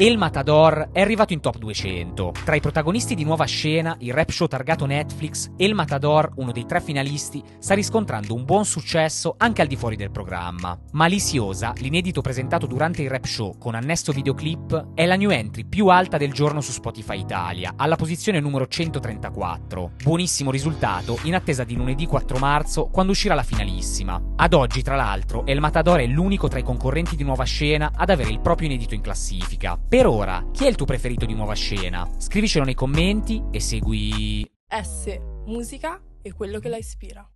El Matador è arrivato in top 200. Tra i protagonisti di nuova scena, il rap show targato Netflix, El Matador, uno dei tre finalisti, sta riscontrando un buon successo anche al di fuori del programma. Maliciosa, l'inedito presentato durante il rap show con annesso videoclip, è la new entry più alta del giorno su Spotify Italia, alla posizione numero 134. Buonissimo risultato in attesa di lunedì 4 marzo, quando uscirà la finalissima. Ad oggi, tra l'altro, El Matador è l'unico tra i concorrenti di nuova scena ad avere il proprio inedito in classifica. Per ora, chi è il tuo preferito di nuova scena? Scrivicelo nei commenti e segui... S, musica e quello che la ispira.